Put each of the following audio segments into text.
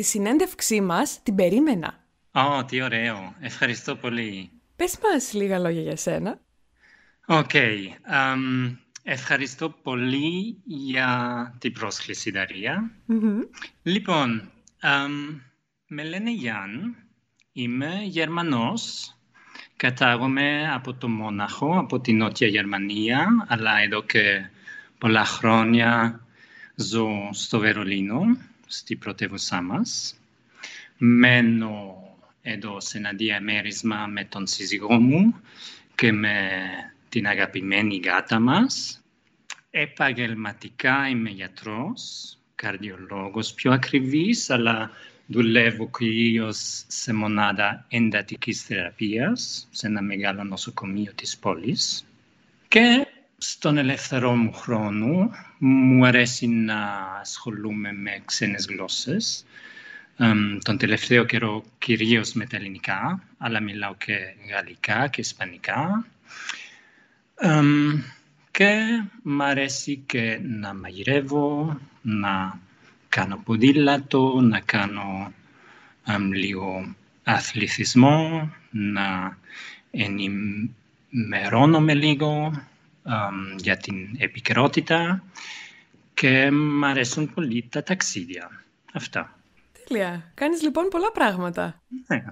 Τη συνέντευξή μας την περίμενα. Ω, τι ωραίο. Ευχαριστώ πολύ. Πες μας λίγα λόγια για σένα. Οκ. ευχαριστώ πολύ για την πρόσκληση, Δαρία. Λοιπόν, με λένε Γιάν. Είμαι Γερμανός. Κατάγομαι από το Μόναχο, από την Νότια Γερμανία, αλλά εδώ και πολλά χρόνια ζω στο Βερολίνο, στη πρωτεύουσά μας. Μένω εδώ σε ένα διαμέρισμα με τον σύζυγό μου και με την αγαπημένη γάτα μας. Επαγγελματικά είμαι γιατρός, καρδιολόγος πιο ακριβής, αλλά δουλεύω κυρίως σε μονάδα εντατικής θεραπείας, σε ένα μεγάλο νοσοκομείο της πόλης. Και στον ελεύθερό μου χρόνο μου αρέσει να ασχολούμαι με ξένες γλώσσες. τον τελευταίο καιρό κυρίως με τα ελληνικά, αλλά μιλάω και γαλλικά και ισπανικά. και μ' αρέσει και να μαγειρεύω, να κάνω ποδήλατο, να κάνω λίγο αθλητισμό, να ενημερώνομαι λίγο για την επικαιρότητα και μ' αρέσουν πολύ τα ταξίδια. Αυτά. Τέλεια. Κάνεις λοιπόν πολλά πράγματα. Ναι.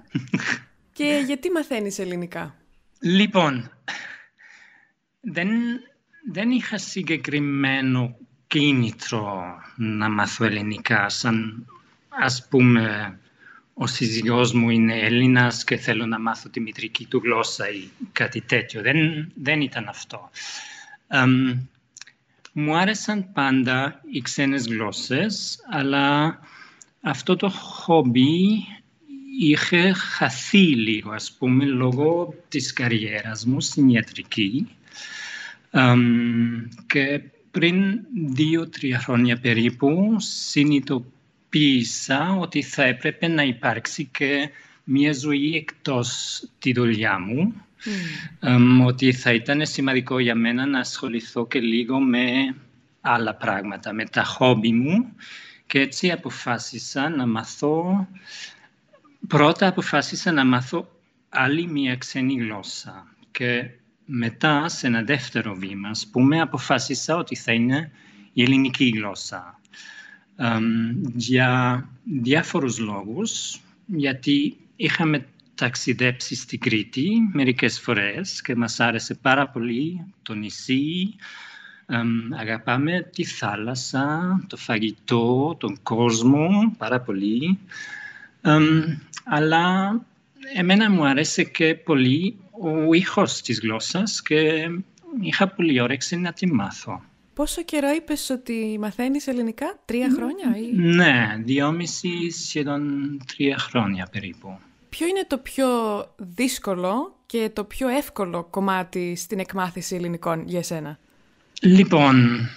Και γιατί μαθαίνεις ελληνικά; Λοιπόν, δεν, δεν είχα συγκεκριμένο κίνητρο να μάθω ελληνικά, σαν ας πούμε ο σύζυγός μου είναι Έλληνας και θέλω να μάθω τη μητρική του γλώσσα ή κάτι τέτοιο. Δεν, δεν ήταν αυτό. μου άρεσαν πάντα οι ξένες γλώσσες, αλλά αυτό το χόμπι είχε χαθεί λίγο, ας πούμε, λόγω της καριέρας μου στην ιατρική. και πριν δύο-τρία χρόνια περίπου συνειδητοποίησα ότι θα έπρεπε να υπάρξει και μια ζωή εκτός τη δουλειά μου. ότι θα ήταν σημαντικό για μένα να ασχοληθώ και λίγο με άλλα πράγματα, με τα χόμπι μου και έτσι αποφάσισα να μάθω, πρώτα αποφάσισα να μάθω άλλη μια ξένη γλώσσα και μετά, σε ένα δεύτερο βήμα, ας πούμε, αποφάσισα ότι θα είναι η ελληνική γλώσσα. Για διάφορους λόγους, γιατί είχαμε ταξιδέψει στην Κρήτη μερικές φορές και μας άρεσε πάρα πολύ το νησί. αγαπάμε τη θάλασσα, το φαγητό, τον κόσμο πάρα πολύ. αλλά εμένα μου άρεσε και πολύ ο ήχος της γλώσσας και είχα πολύ όρεξη να τη μάθω. Πόσο καιρό είπες ότι μαθαίνεις ελληνικά, τρία χρόνια ή... Ναι, δυόμιση σχεδόν τρία χρόνια περίπου. Ποιο είναι το πιο δύσκολο και το πιο εύκολο κομμάτι στην εκμάθηση ελληνικών για εσένα; Λοιπόν,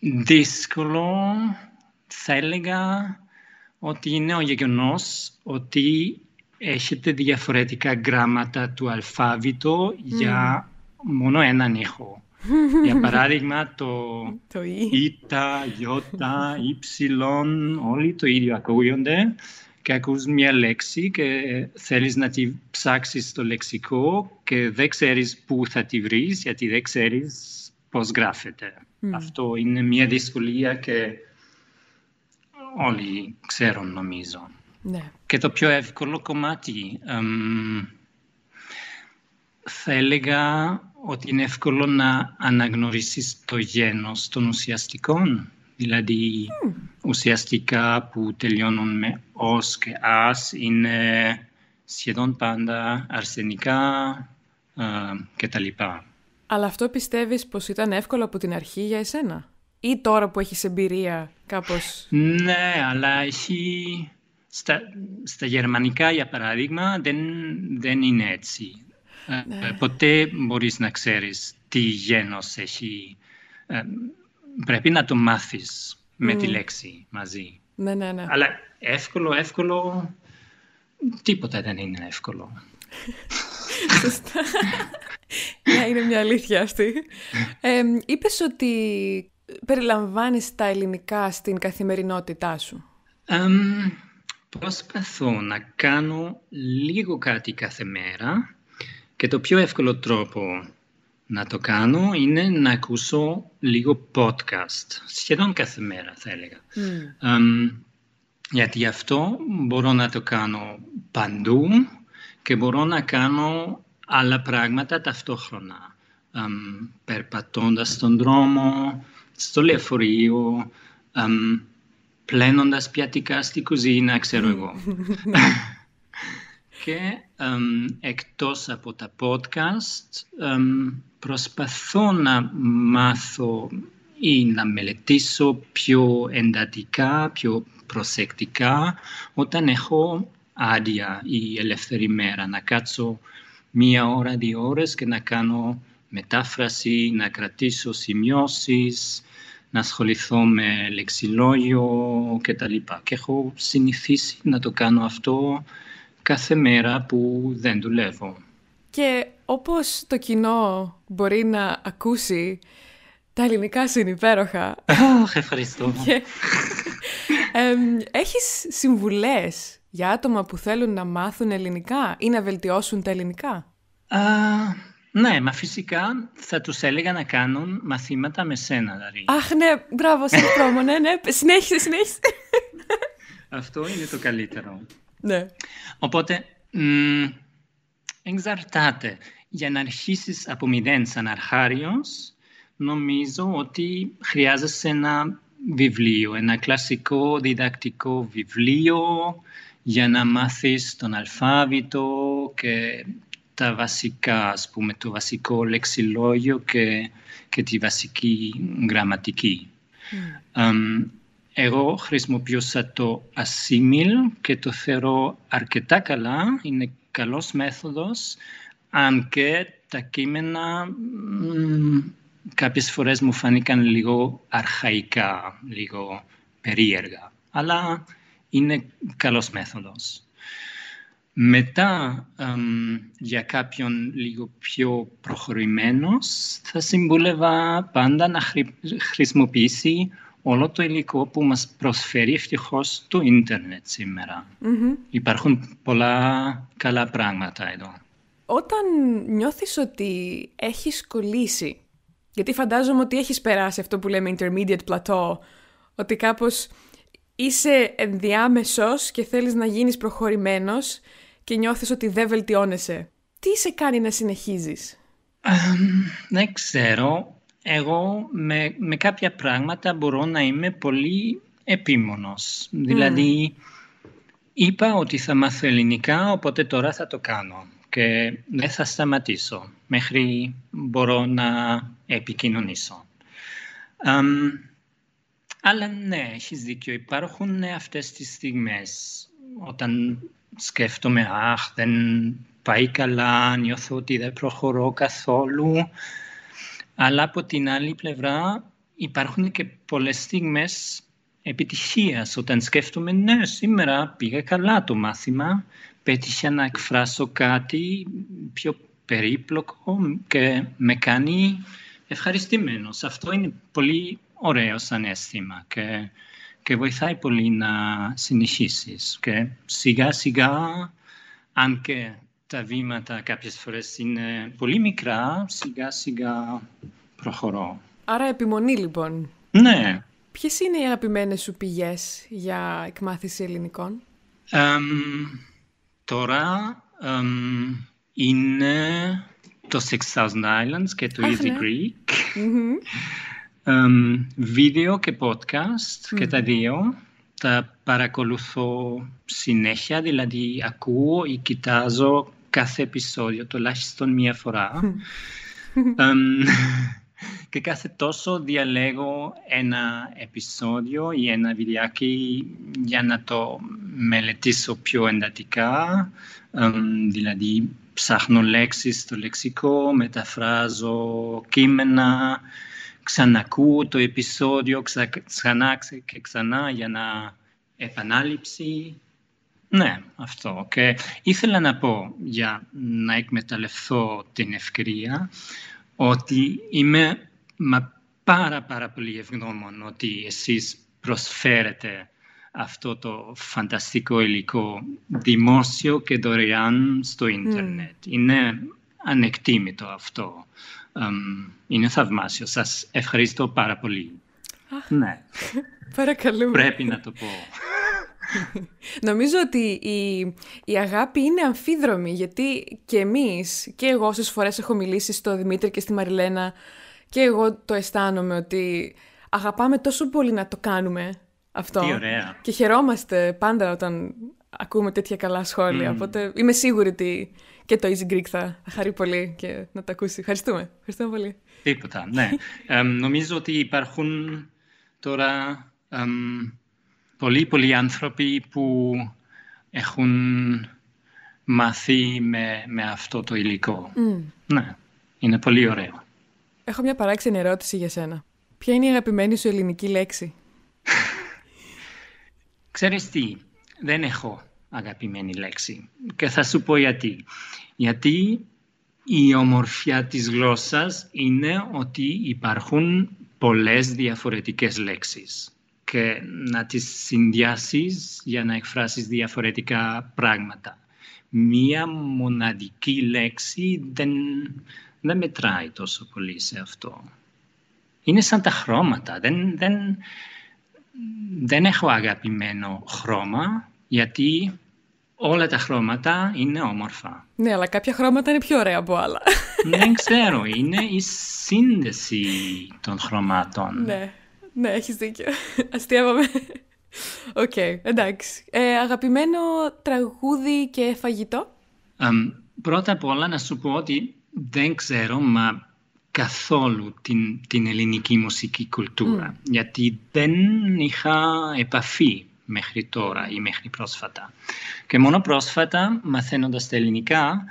δύσκολο θα έλεγα ότι είναι ο γεγονός ότι έχετε διαφορετικά γράμματα του αλφάβητο για μόνο έναν ήχο. Για παράδειγμα, το, το ήτα, γιώτα, ύψιλον, όλοι το ίδιο ακούγονται και ακούς μια λέξη και θέλεις να τη ψάξεις στο λεξικό και δεν ξέρεις πού θα τη βρεις γιατί δεν ξέρεις πώς γράφεται. Αυτό είναι μια δυσκολία και όλοι ξέρουν νομίζω. Ναι. Και το πιο εύκολο κομμάτι. Θα έλεγα ότι είναι εύκολο να αναγνωρίσεις το γένος των ουσιαστικών. Δηλαδή, ουσιαστικά που τελειώνουν με «ως» και «ας» είναι σχεδόν πάντα αρσενικά ε, και τα λοιπά. Αλλά αυτό πιστεύεις πως ήταν εύκολο από την αρχή για εσένα; Ή τώρα που έχεις εμπειρία κάπως... Ναι, αλλά έχει στα, στα γερμανικά, για παράδειγμα, δεν, δεν είναι έτσι. Ε, ναι. ποτέ μπορείς να ξέρεις τι γένος έχει. Ε, πρέπει να το μάθεις με τη λέξη μαζί. Ναι, ναι, ναι. Αλλά εύκολο, εύκολο, τίποτα δεν είναι εύκολο. Σωστά. ναι, είναι μια αλήθεια αυτή. Ε, είπες ότι περιλαμβάνεις τα ελληνικά στην καθημερινότητά σου. προσπαθώ να κάνω λίγο κάτι κάθε μέρα και το πιο εύκολο τρόπο να το κάνω είναι να ακούσω λίγο podcast, σχεδόν κάθε μέρα θα έλεγα. γιατί αυτό μπορώ να το κάνω παντού και μπορώ να κάνω άλλα πράγματα ταυτόχρονα. Um, περπατώντας στον δρόμο, στο λεωφορείο, um, πλένοντας πιατικά στη κουζίνα, ξέρω εγώ. και εκτός από τα podcast προσπαθώ να μάθω ή να μελετήσω πιο εντατικά, πιο προσεκτικά όταν έχω άδεια ή ελεύθερη μέρα. Να κάτσω μία ώρα, δύο ώρες και να κάνω μετάφραση, να κρατήσω σημειώσεις, να ασχοληθώ με λεξιλόγιο κτλ. Και έχω συνηθίσει να το κάνω αυτό κάθε μέρα που δεν δουλεύω. Και όπως το κοινό μπορεί να ακούσει, τα ελληνικά σου είναι υπέροχα. ευχαριστώ. Και, έχεις συμβουλές για άτομα που θέλουν να μάθουν ελληνικά ή να βελτιώσουν τα ελληνικά; ναι, μα φυσικά θα τους έλεγα να κάνουν μαθήματα με σένα, δηλαδή. Αχ, ναι, μπράβο, συγχρόμο, ναι, ναι, συνέχισε, συνέχισε. Αυτό είναι το καλύτερο. Ναι. Οπότε, μ, εξαρτάται. Για να αρχίσεις από μηδέν σαν αρχάριος, νομίζω ότι χρειάζεσαι ένα βιβλίο, ένα κλασικό διδακτικό βιβλίο για να μάθεις τον αλφάβητο και τα βασικά, ας πούμε, το βασικό λεξιλόγιο και, και τη βασική γραμματική. Mm. Εγώ χρησιμοποιούσα το Assimil και το θεωρώ αρκετά καλά. Είναι καλός μέθοδος, αν και τα κείμενα μ, κάποιες φορές μου φάνηκαν λίγο αρχαϊκά, λίγο περίεργα. Αλλά είναι καλός μέθοδος. Μετά, για κάποιον λίγο πιο προχωρημένος, θα συμβούλευα πάντα να χρησιμοποιήσει όλο το υλικό που μας προσφέρει ευτυχώς το ίντερνετ σημερα Υπάρχουν πολλά καλά πράγματα εδώ. Όταν νιώθεις ότι έχεις κολλήσει, γιατί φαντάζομαι ότι έχεις περάσει αυτό που λέμε intermediate plateau, ότι κάπως είσαι ενδιάμεσος και θέλεις να γίνεις προχωρημένος και νιώθεις ότι δεν βελτιώνεσαι. Τι σε κάνει να συνεχίζεις; δεν ξέρω εγώ με, με κάποια πράγματα μπορώ να είμαι πολύ επίμονος. Δηλαδή, είπα ότι θα μάθω ελληνικά, οπότε τώρα θα το κάνω και δεν θα σταματήσω μέχρι μπορώ να επικοινωνήσω. αλλά ναι, έχεις δίκιο. Υπάρχουν αυτές τις στιγμές όταν σκέφτομαι «Αχ, δεν πάει καλά, νιώθω ότι δεν προχωρώ καθόλου». Αλλά από την άλλη πλευρά υπάρχουν και πολλές στιγμές επιτυχίας όταν σκέφτομαι ναι σήμερα πήγα καλά το μάθημα πέτυχα να εκφράσω κάτι πιο περίπλοκο και με κάνει ευχαριστημένος. Αυτό είναι πολύ ωραίο σαν αίσθημα και, και βοηθάει πολύ να συνεχίσεις και σιγά σιγά αν και τα βήματα κάποιες φορές είναι πολύ μικρά, σιγά σιγά προχωρώ. Άρα επιμονή λοιπόν. Ναι. Ποιες είναι οι αγαπημένες σου πηγές για εκμάθηση ελληνικών; τώρα είναι το 6000 Islands και το Easy ναι. Greek. βίντεο και podcast και τα δύο. Τα παρακολουθώ συνέχεια, δηλαδή ακούω ή κοιτάζω κάθε επεισόδιο τουλάχιστον μία φορά. και κάθε τόσο διαλέγω ένα επεισόδιο ή ένα βιντεάκι για να το μελετήσω πιο εντατικά. δηλαδή ψάχνω λέξεις στο λεξικό, μεταφράζω κείμενα, ξανακούω το επεισόδιο ξανά και ξανά για να επανάληψη. Ναι, αυτό. Και ήθελα να πω για να εκμεταλλευτώ την ευκαιρία ότι είμαι μα πάρα πάρα πολύ ευγνώμων ότι εσείς προσφέρετε αυτό το φανταστικό υλικό δημόσιο και δωρεάν στο ίντερνετ. Είναι ανεκτήμητο αυτό. είναι θαυμάσιο. Σας ευχαριστώ πάρα πολύ. ναι. Παρακαλούμε. Πρέπει να το πω. Νομίζω ότι η, η αγάπη είναι αμφίδρομη, γιατί και εμείς, και εγώ όσες φορές έχω μιλήσει στο Δημήτρη και στη Μαριλένα, και εγώ το αισθάνομαι ότι αγαπάμε τόσο πολύ να το κάνουμε αυτό. Τι ωραία. Και χαιρόμαστε πάντα όταν ακούμε τέτοια καλά σχόλια. Mm. Οπότε είμαι σίγουρη ότι και το Easy Greek θα, θα χαρεί πολύ και να το ακούσει. Ευχαριστούμε. Ευχαριστούμε πολύ. Τίποτα, ναι. ε, νομίζω ότι υπάρχουν τώρα ε, πολλοί, πολλοί άνθρωποι που έχουν μαθεί με, με αυτό το υλικό. Mm. Ναι, είναι πολύ ωραίο. Έχω μια παράξενη ερώτηση για σένα. Ποια είναι η αγαπημένη σου ελληνική λέξη; Ξέρεις τι, δεν έχω αγαπημένη λέξη και θα σου πω γιατί. Γιατί η ομορφιά της γλώσσας είναι ότι υπάρχουν πολλές διαφορετικές λέξεις και να τις συνδυάσεις για να εκφράσεις διαφορετικά πράγματα. Μία μοναδική λέξη δεν, δεν μετράει τόσο πολύ σε αυτό. Είναι σαν τα χρώματα. Δεν, δεν, δεν έχω αγαπημένο χρώμα γιατί όλα τα χρώματα είναι όμορφα. Ναι, αλλά κάποια χρώματα είναι πιο ωραία από άλλα. Δεν ξέρω, είναι η σύνδεση των χρωμάτων. Ναι, ναι, έχεις δίκιο. Αστείαβαμε. OK, okay, εντάξει. Ε, αγαπημένο τραγούδι και φαγητό; πρώτα απ' όλα να σου πω ότι δεν ξέρω, μα καθόλου την, την ελληνική μουσική κουλτούρα. Γιατί δεν είχα επαφή μέχρι τώρα ή μέχρι πρόσφατα. Και μόνο πρόσφατα, μαθαίνοντας τα ελληνικά,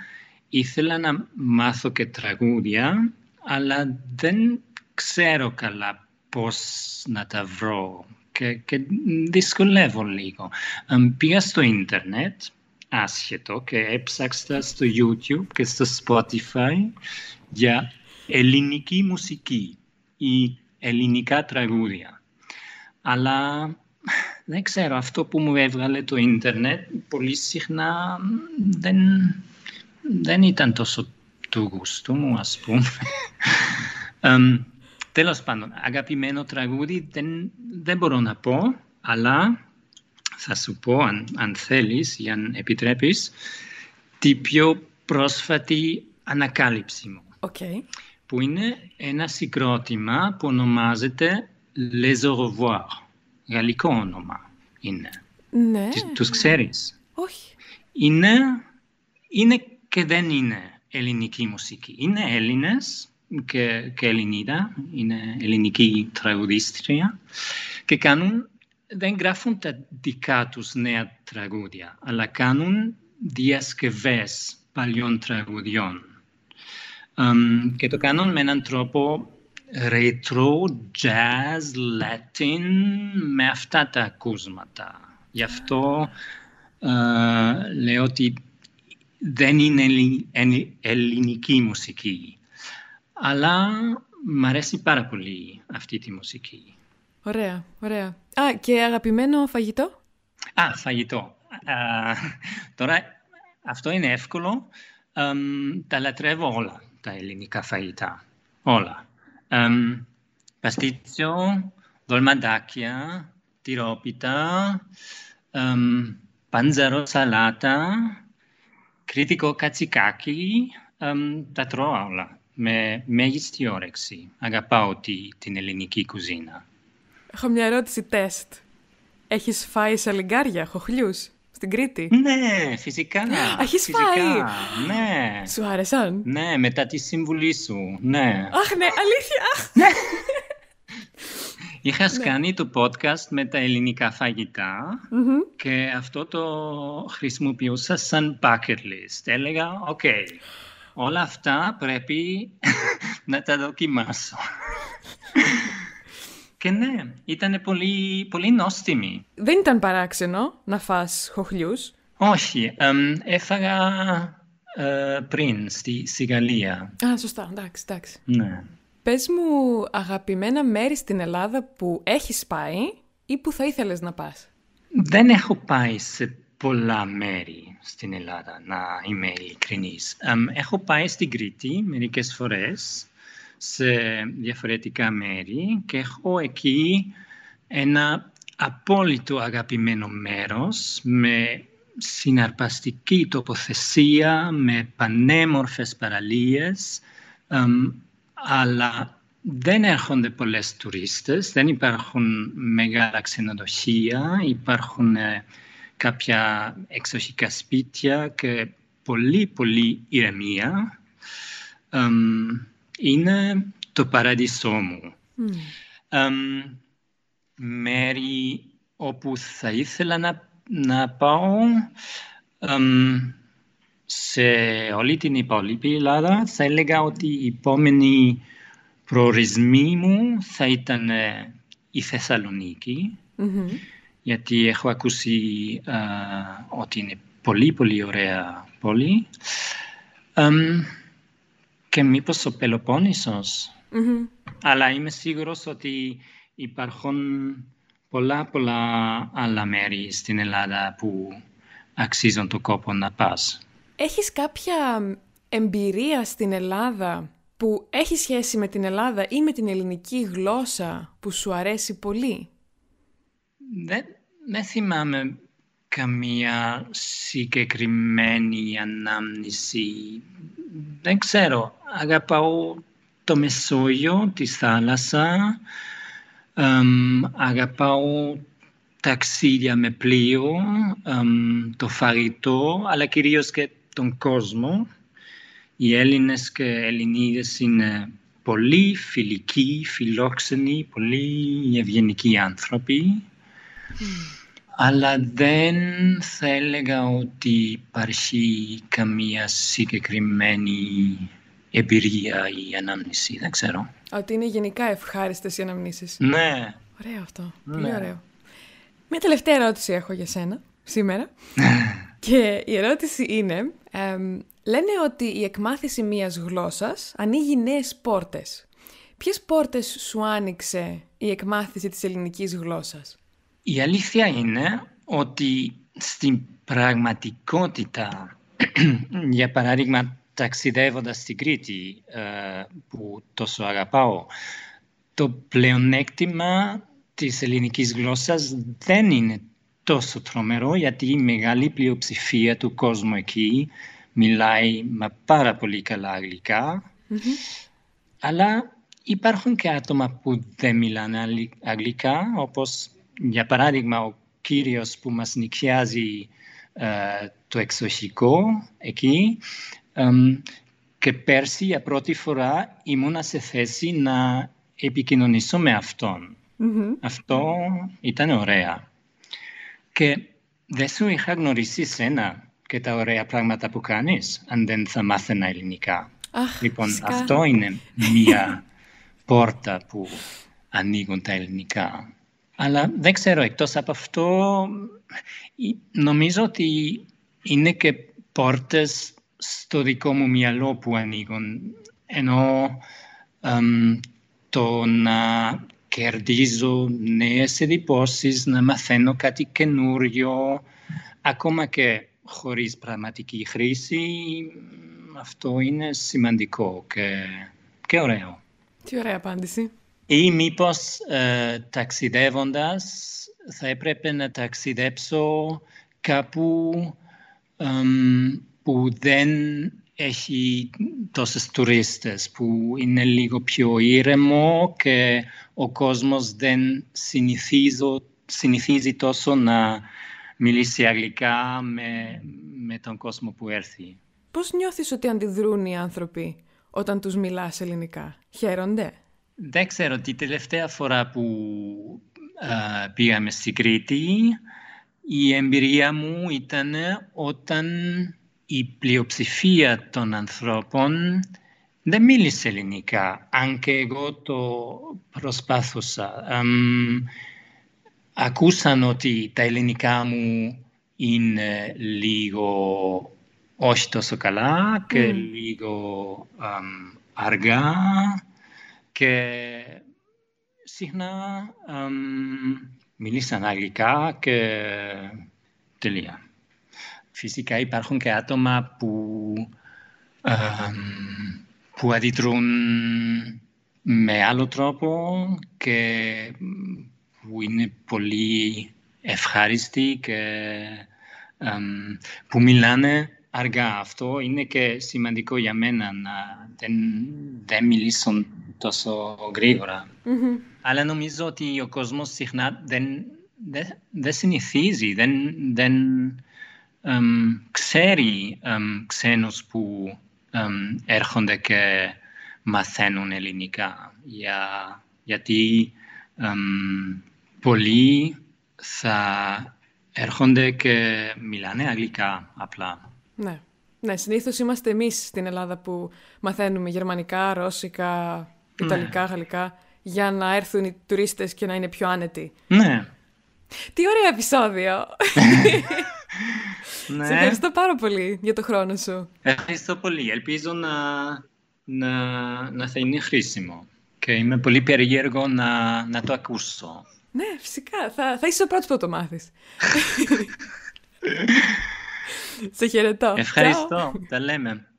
ήθελα να μάθω και τραγούδια, αλλά δεν ξέρω καλά πώς να τα βρω και, και δυσκολεύω λίγο. Πήγα στο ίντερνετ, άσχετο, και έψαξα στο YouTube και στο Spotify για ελληνική μουσική ή ελληνικά τραγούδια. Αλλά δεν ξέρω, αυτό που μου έβγαλε το ίντερνετ πολύ συχνά δεν, δεν ήταν τόσο του γούστου μου, ας πούμε. Um, τέλος πάντων, αγαπημένο τραγούδι δεν, δεν μπορώ να πω, αλλά θα σου πω, αν, αν θέλεις ή αν επιτρέπεις, τη πιο πρόσφατη ανακάλυψη μου. Okay. Που είναι ένα συγκρότημα που ονομάζεται Les Au revoir. Γαλλικό όνομα είναι. Ναι. Τους ξέρεις; Όχι. Είναι, είναι και δεν είναι ελληνική μουσική. Είναι Έλληνες και, και Ελληνίδα, είναι ελληνική τραγουδίστρια και κάνουν, δεν γράφουν τα δικά τους νέα τραγούδια, αλλά κάνουν διασκευές παλιών τραγουδιών. Um, και το κάνουν με έναν τρόπο retro, jazz, latin, με αυτά τα ακούσματα. Γι' αυτό uh, λέω ότι δεν είναι ελληνική μουσική. Αλλά μ' αρέσει πάρα πολύ αυτή τη μουσική. Ωραία, ωραία. Α, και αγαπημένο φαγητό; Α, φαγητό. τώρα, αυτό είναι εύκολο. τα λατρεύω όλα, τα ελληνικά φαγητά. Όλα. παστίτσιο, δολμαντάκια, τυρόπιτα, παντζαρό σαλάτα, κριτικό κατσικάκι, τα τρώω όλα με μέγιστη όρεξη. Αγαπάω τη, την ελληνική κουζίνα. Έχω μια ερώτηση τεστ. Έχεις φάει σαλιγκάρια, χοχλιούς, στην Κρήτη; Ναι, φυσικά. Έχεις φάει; Ναι. Σου άρεσαν; Ναι, μετά τη συμβουλή σου. Ναι. Αχ, ναι, αλήθεια. Ναι. Είχα ναι. κάνει το podcast με τα ελληνικά και αυτό το χρησιμοποιούσα σαν bucket list. Έλεγα, οκ, όλα αυτά πρέπει να τα δοκιμάσω. Και ναι, ήταν πολύ, πολύ νόστιμοι. Δεν ήταν παράξενο να φας χοχλιούς; Όχι, έφαγα ε, πριν στη, στη Γαλλία. Α, σωστά, εντάξει, εντάξει. Ναι. Πες μου αγαπημένα μέρη στην Ελλάδα που έχεις πάει ή που θα ήθελες να πας; δεν έχω πάει σε πολλά μέρη στην Ελλάδα, να είμαι ειλικρινής. έχω πάει στην Κρήτη μερικές φορές, σε διαφορετικά μέρη και έχω εκεί ένα απόλυτο αγαπημένο μέρος με συναρπαστική τοποθεσία, με πανέμορφες παραλίες, αλλά δεν έρχονται πολλές τουρίστες, δεν υπάρχουν μεγάλα ξενοδοχεία, υπάρχουν ε, κάποια εξοχικά σπίτια και πολύ πολύ ηρεμία. είναι το παράδεισό μου. Mm. μέρη όπου θα ήθελα να, να πάω σε όλη την υπόλοιπη Ελλάδα θα έλεγα ότι η επόμενη προορισμοί μου θα ήταν ε, η θεσσαλονικη γιατί έχω ακούσει ότι είναι πολύ πολύ ωραία πόλη και μήπως ο πελοποννησος Αλλά είμαι σίγουρος ότι υπάρχουν πολλά πολλά άλλα μέρη στην Ελλάδα που αξίζουν το κόπο να πας. Έχεις κάποια εμπειρία στην Ελλάδα που έχει σχέση με την Ελλάδα ή με την ελληνική γλώσσα που σου αρέσει πολύ; Δεν, δεν θυμάμαι καμία συγκεκριμένη ανάμνηση. Δεν ξέρω. Αγαπάω το Μεσόγειο, τη θάλασσα. αγαπάω ταξίδια με πλοίο, το φαγητό, αλλά κυρίως και τον κόσμο οι Έλληνες και Ελληνίδες είναι πολύ φιλικοί, φιλόξενοι, πολύ ευγενικοί άνθρωποι. Αλλά δεν θα έλεγα ότι υπάρχει καμία συγκεκριμένη εμπειρία ή ανάμνηση. Δεν ξέρω. Ότι είναι γενικά ευχάριστες οι αναμνήσεις. Ναι. Ωραίο αυτό. Ναι. Πολύ ωραίο. Μια τελευταία ερώτηση έχω για σένα σήμερα. και η ερώτηση είναι, Λένε ότι η εκμάθηση μίας γλώσσας ανοίγει νέες πόρτες. Ποιες πόρτες σου άνοιξε η εκμάθηση της ελληνικής γλώσσας; Η αλήθεια είναι ότι στην πραγματικότητα, για παράδειγμα ταξιδεύοντας στην Κρήτη, ε, που τόσο αγαπάω, το πλεονέκτημα της ελληνικής γλώσσας δεν είναι τόσο τρομερό, γιατί η μεγάλη πλειοψηφία του κόσμου εκεί μιλάει με πάρα πολύ καλά αλλά υπάρχουν και άτομα που δεν μιλάνε αγγλικά, όπως για παράδειγμα ο κύριος που μας νοικιάζει ε, το εξοχικό εκεί και πέρσι για πρώτη φορά ήμουν σε θέση να επικοινωνήσω με αυτον Αυτό ήταν ωραία. Και δεν σου είχα γνωρίσει σένα και τα ωραία πράγματα που κάνεις, αν δεν θα μάθαινα ελληνικά. Αχ, λοιπόν, αυτό είναι μία πόρτα που ανοίγουν τα ελληνικά. Αλλά δεν ξέρω, εκτός από αυτό, νομίζω ότι είναι και πόρτες στο δικό μου μυαλό που ανοίγουν. Ενώ το να κερδίζω νέες εντυπώσεις, να μαθαίνω κάτι καινούριο, ακόμα και χωρίς πραγματική χρήση, αυτό είναι σημαντικό και, και ωραίο. Τι ωραία απάντηση. Ή μήπως ε, ταξιδεύοντας θα έπρεπε να ταξιδέψω κάπου που δεν έχει τόσες τουρίστες, που είναι λίγο πιο ήρεμο και ο κόσμος δεν συνηθίζει τόσο να μιλήσει αγγλικά με, με τον κόσμο που έρθει. Πώς νιώθεις ότι αντιδρούν οι άνθρωποι όταν τους μιλάς ελληνικά; Χαίρονται; Δεν ξέρω. Τη τελευταία φορά που πήγαμε στην Κρήτη η εμπειρία μου ήταν όταν η πλειοψηφία των ανθρώπων δεν μίλησε ελληνικά, αν και εγώ το προσπάθουσα ακούσαν ότι τα ελληνικά μου είναι λίγο όχι τόσο καλά και λίγο αργά και συχνά μίλησαν αγγλικά και τελεία. Φυσικά υπάρχουν και άτομα που, που αντιδρούν με άλλο τρόπο και που είναι πολύ ευχάριστοι και που μιλάνε αργά. Αυτό είναι και σημαντικό για μένα να δεν, δεν μιλήσουν τόσο Αλλά νομίζω ότι ο κόσμος συχνά δεν, δεν, δεν συνηθίζει, δεν, δεν ξέρει um, ξένους που έρχονται και μαθαίνουν ελληνικά. Για, γιατί πολλοί θα έρχονται και μιλάνε αγγλικά απλά. Ναι. Ναι, συνήθως είμαστε εμείς στην Ελλάδα που μαθαίνουμε γερμανικά, ρώσικα, ναι. Ιταλικά, γαλλικά, για να έρθουν οι τουρίστες και να είναι πιο άνετοι. Ναι. Τι ωραίο επεισόδιο! ναι. Σε ευχαριστώ πάρα πολύ για το χρόνο σου. Ευχαριστώ πολύ. Ελπίζω να, να, να θα είναι χρήσιμο. Και είμαι πολύ περίεργο να, να το ακούσω. Ναι, φυσικά. Θα, θα είσαι ο πρώτος που το μάθεις. Σε χαιρετώ. Ευχαριστώ. Τα λέμε.